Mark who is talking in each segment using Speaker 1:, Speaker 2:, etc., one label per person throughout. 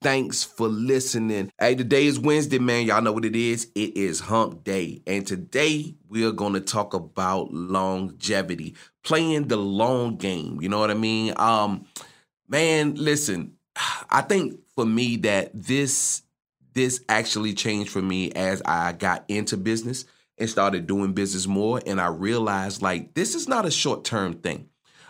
Speaker 1: Thanks for listening. Hey, today is Wednesday, man. Y'all know what it is. It is hump day. And today we are going to talk about longevity, playing the long game. You know what I mean? Um, man, listen, I think for me that this this actually changed for me as I got into business and started doing business more. And I realized like this is not a short term thing.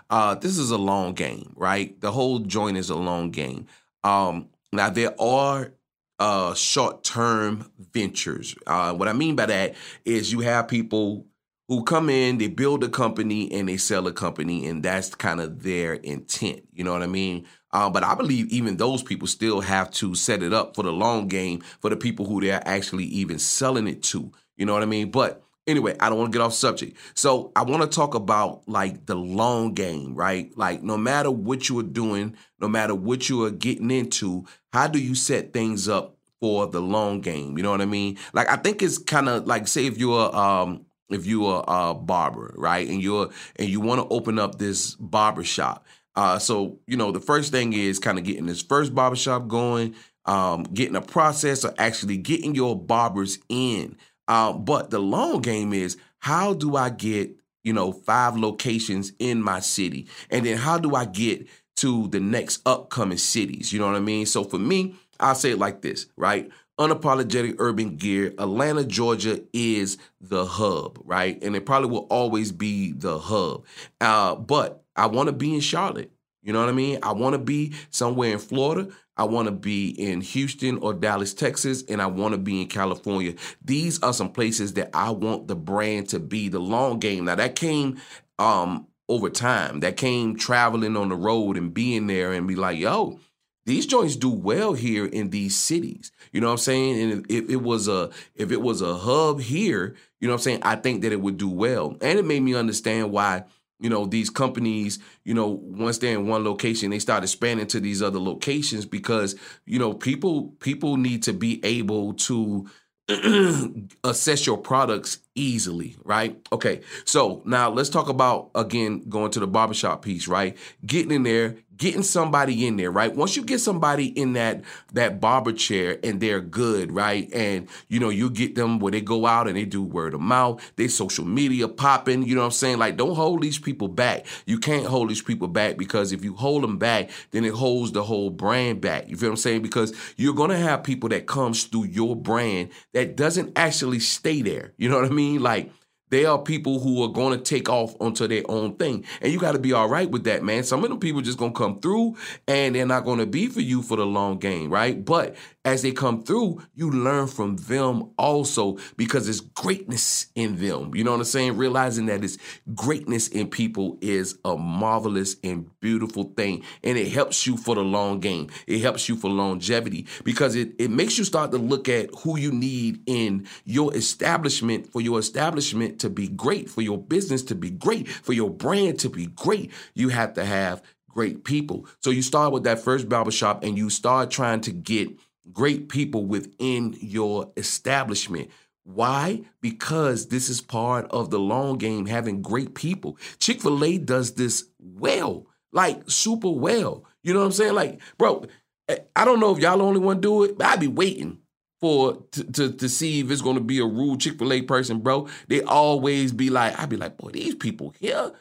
Speaker 1: Uh, this is a long game, right? The whole joint is a long game. Um, now there are uh, short term ventures. Uh, what I mean by that is you have people who come in, they build a company and they sell a company, and that's kind of their intent. You know what I mean? Uh, but I believe even those people still have to set it up for the long game for the people who they're actually even selling it to. You know what I mean? But anyway, I don't want to get off subject. So I want to talk about like the long game, right? Like no matter what you are doing, no matter what you are getting into, how do you set things up for the long game? You know what I mean? Like I think it's kind of like say if you're um if you're a barber, right, and you're and you want to open up this barber shop. Uh, so you know the first thing is kind of getting this first barber shop going, um, getting a process of actually getting your barbers in. Um, but the long game is how do I get you know five locations in my city, and then how do I get to the next upcoming cities? You know what I mean? So for me, I'll say it like this, right? unapologetic urban gear. Atlanta, Georgia is the hub, right? And it probably will always be the hub. Uh, but I want to be in Charlotte. You know what I mean? I want to be somewhere in Florida. I want to be in Houston or Dallas, Texas, and I want to be in California. These are some places that I want the brand to be the long game. Now that came um over time. That came traveling on the road and being there and be like, yo, these joints do well here in these cities. You know what I'm saying? And if it was a if it was a hub here, you know what I'm saying, I think that it would do well. And it made me understand why you know these companies you know once they're in one location they start expanding to these other locations because you know people people need to be able to assess your products easily, right? Okay, so now let's talk about again going to the barbershop piece, right? Getting in there, getting somebody in there, right? Once you get somebody in that that barber chair and they're good, right? And you know, you get them where they go out and they do word of mouth, they social media popping, you know what I'm saying? Like don't hold these people back. You can't hold these people back because if you hold them back, then it holds the whole brand back. You feel what I'm saying? Because you're going to have people that comes through your brand that doesn't actually stay there. You know what I mean? Like they are people who are going to take off onto their own thing. And you got to be all right with that, man. Some of them people just going to come through and they're not going to be for you for the long game, right? But as they come through, you learn from them also because there's greatness in them. You know what I'm saying? Realizing that it's greatness in people is a marvelous and beautiful thing. And it helps you for the long game. It helps you for longevity because it, it makes you start to look at who you need in your establishment for your establishment to be great, for your business to be great, for your brand to be great. You have to have great people. So you start with that first barbershop and you start trying to get great people within your establishment. Why? Because this is part of the long game, having great people. Chick fil A does this well, like super well. You know what I'm saying? Like, bro, eh, I don't know if y'all the only one do it, but I'd be waiting for to, to, to see if it's gonna be a rude Chick-fil-A person, bro. They always be like, I'd be like, boy, these people here,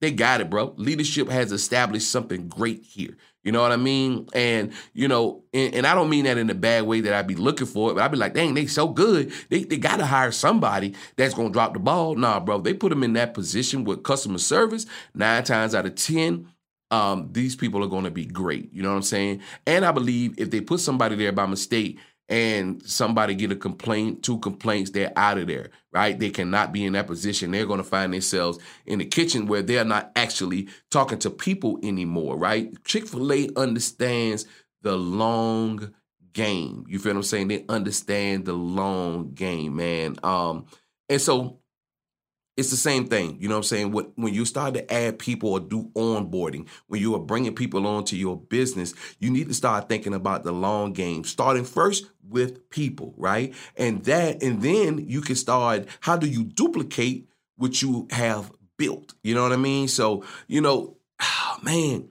Speaker 1: they got it, bro. Leadership has established something great here. You know what I mean? And you know, and, and, I don't mean that in a bad way that I'd be looking for it, but I'd be like, dang, they so good. They they gotta hire somebody that's gonna drop the ball. Nah, bro, they put them in that position with customer service. Nine times out of ten, um, these people are gonna be great. You know what I'm saying? And I believe if they put somebody there by mistake, and somebody get a complaint, two complaints, they're out of there, right? They cannot be in that position. They're going to find themselves in the kitchen where they're not actually talking to people anymore, right? Chick fil A understands the long game. You feel what I'm saying? They understand the long game, man. Um, and so it's the same thing. You know what I'm saying? When you start to add people or do onboarding, when you are bringing people onto your business, you need to start thinking about the long game, starting first with people, right? And that, and then you can start, how do you duplicate what you have built? You know what I mean? So, you know, oh, man,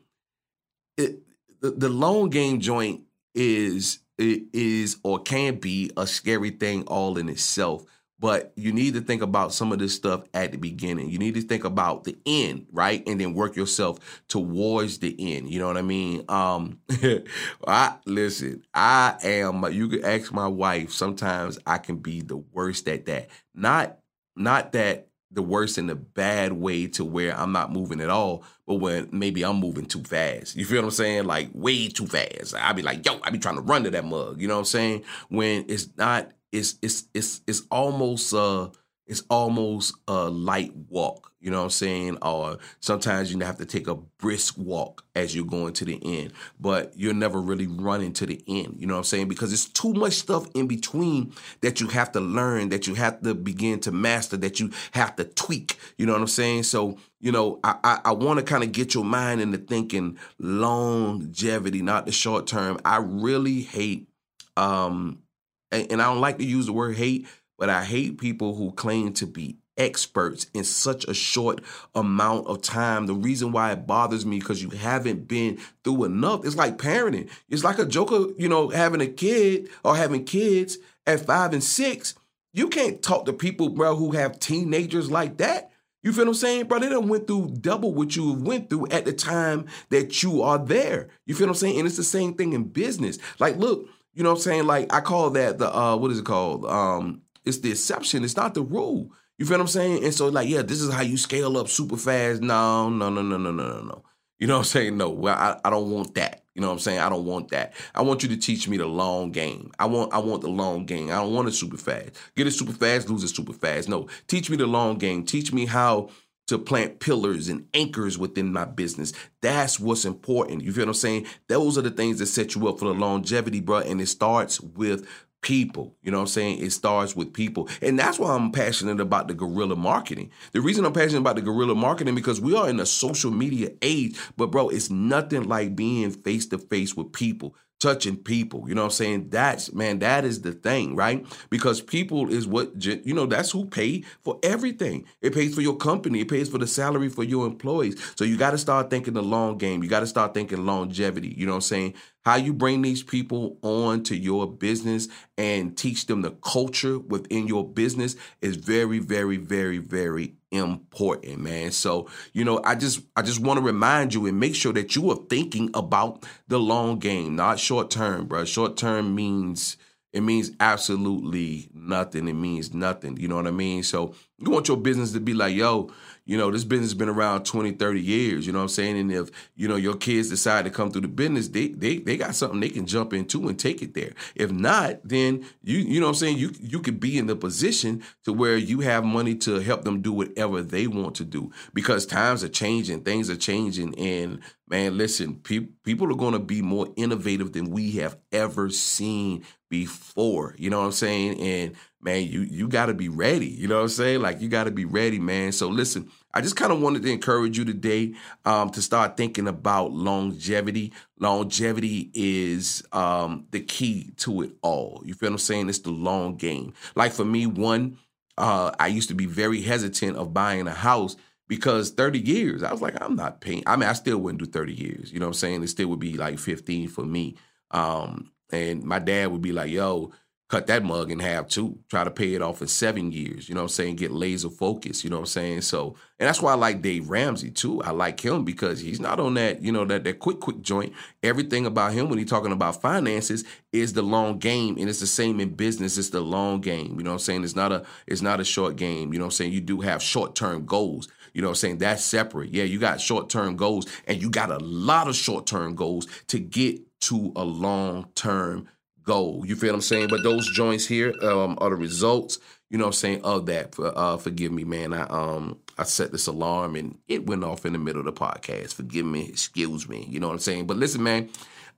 Speaker 1: it, the, the long game joint is, is or can be a scary thing all in itself but you need to think about some of this stuff at the beginning. You need to think about the end, right? And then work yourself towards the end. You know what I mean? Um I listen, I am you can ask my wife, sometimes I can be the worst at that. Not not that the worst in the bad way to where I'm not moving at all, but when maybe I'm moving too fast. You feel what I'm saying? Like way too fast. I'll be like, yo, I be trying to run to that mug. You know what I'm saying? When it's not it's it's it's it's almost uh it's almost a light walk, you know what I'm saying? Or sometimes you have to take a brisk walk as you're going to the end, but you're never really running to the end, you know what I'm saying? Because it's too much stuff in between that you have to learn, that you have to begin to master, that you have to tweak, you know what I'm saying? So, you know, I I, I want to kind of get your mind into thinking longevity, not the short term. I really hate um and I don't like to use the word hate, but I hate people who claim to be experts in such a short amount of time. The reason why it bothers me because you haven't been through enough. It's like parenting. It's like a joker, you know, having a kid or having kids at five and six. You can't talk to people, bro, who have teenagers like that. You feel what I'm saying, bro? They done went through double what you went through at the time that you are there. You feel what I'm saying? And it's the same thing in business. Like, look, you know what I'm saying? Like I call that the uh what is it called? Um it's the exception, it's not the rule. You feel what I'm saying? And so like, yeah, this is how you scale up super fast. No, no, no, no, no, no, no, no. You know what I'm saying? No, well, I, I don't want that. You know what I'm saying? I don't want that. I want you to teach me the long game. I want I want the long game. I don't want it super fast. Get it super fast, lose it super fast. No, teach me the long game. Teach me how to plant pillars and anchors within my business. That's what's important. You feel what I'm saying? Those are the things that set you up for the longevity, bro. And it starts with people. You know what I'm saying? It starts with people. And that's why I'm passionate about the guerrilla marketing. The reason I'm passionate about the guerrilla marketing because we are in a social media age, but bro, it's nothing like being face to face with people touching people. You know what I'm saying? That's man, that is the thing, right? Because people is what you know, that's who pay for everything. It pays for your company, it pays for the salary for your employees. So you got to start thinking the long game. You got to start thinking longevity. You know what I'm saying? How you bring these people on to your business and teach them the culture within your business is very, very, very, very important, man. So, you know, I just I just want to remind you and make sure that you are thinking about the long game, not short term, bro. Short term means it means absolutely nothing. It means nothing. You know what I mean? So you want your business to be like, yo, you know, this business has been around 20, 30 years, you know what I'm saying? And if, you know, your kids decide to come through the business, they they they got something they can jump into and take it there. If not, then you you know what I'm saying, you you could be in the position to where you have money to help them do whatever they want to do because times are changing, things are changing and man, listen, pe- people are going to be more innovative than we have ever seen before. You know what I'm saying? And man, you you got to be ready. You know what I'm saying? Like you got to be ready, man. So listen, I just kind of wanted to encourage you today um, to start thinking about longevity. Longevity is um, the key to it all. You feel what I'm saying? It's the long game. Like for me, one, uh, I used to be very hesitant of buying a house because 30 years, I was like, I'm not paying. I mean, I still wouldn't do 30 years. You know what I'm saying? It still would be like 15 for me. Um, and my dad would be like, yo, cut that mug in half too. Try to pay it off in seven years. You know what I'm saying? Get laser focused. You know what I'm saying? So, and that's why I like Dave Ramsey too. I like him because he's not on that, you know, that that quick, quick joint. Everything about him when he's talking about finances is the long game. And it's the same in business. It's the long game. You know what I'm saying? It's not a it's not a short game. You know what I'm saying? You do have short-term goals. You know what I'm saying? That's separate. Yeah, you got short-term goals and you got a lot of short-term goals to get to a long-term goal. You feel what I'm saying? But those joints here um, are the results, you know what I'm saying, of that. Uh, forgive me, man. I um I set this alarm and it went off in the middle of the podcast. Forgive me, excuse me. You know what I'm saying? But listen, man,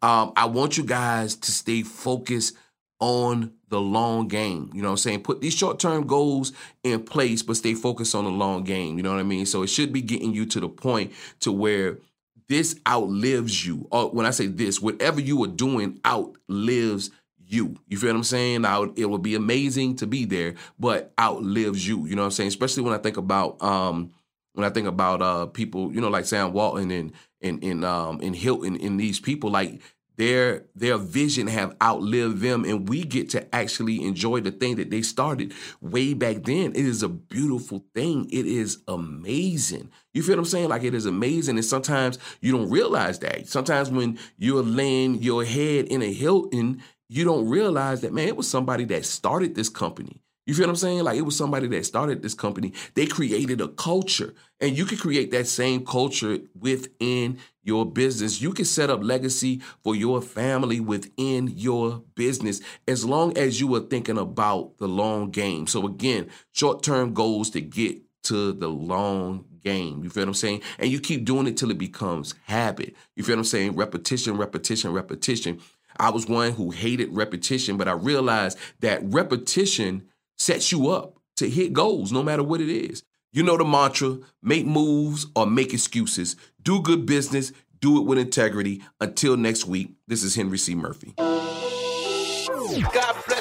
Speaker 1: Um, I want you guys to stay focused on the long game. You know what I'm saying? Put these short term goals in place, but stay focused on the long game. You know what I mean? So it should be getting you to the point to where this outlives you. Or when I say this, whatever you are doing outlives you. You feel what I'm saying? Now it would be amazing to be there, but outlives you. You know what I'm saying? Especially when I think about um when I think about uh people, you know, like Sam Walton and and and um and Hilton and these people, like their their vision have outlived them and we get to actually enjoy the thing that they started way back then it is a beautiful thing it is amazing you feel what i'm saying like it is amazing and sometimes you don't realize that sometimes when you're laying your head in a hilton you don't realize that man it was somebody that started this company you feel what I'm saying? Like it was somebody that started this company. They created a culture, and you can create that same culture within your business. You can set up legacy for your family within your business as long as you are thinking about the long game. So again, short-term goals to get to the long game. You feel what I'm saying? And you keep doing it till it becomes habit. You feel what I'm saying? Repetition, repetition, repetition. I was one who hated repetition, but I realized that repetition sets you up to hit goals no matter what it is. You know the mantra make moves or make excuses. Do good business, do it with integrity. Until next week, this is Henry C. Murphy.
Speaker 2: God bless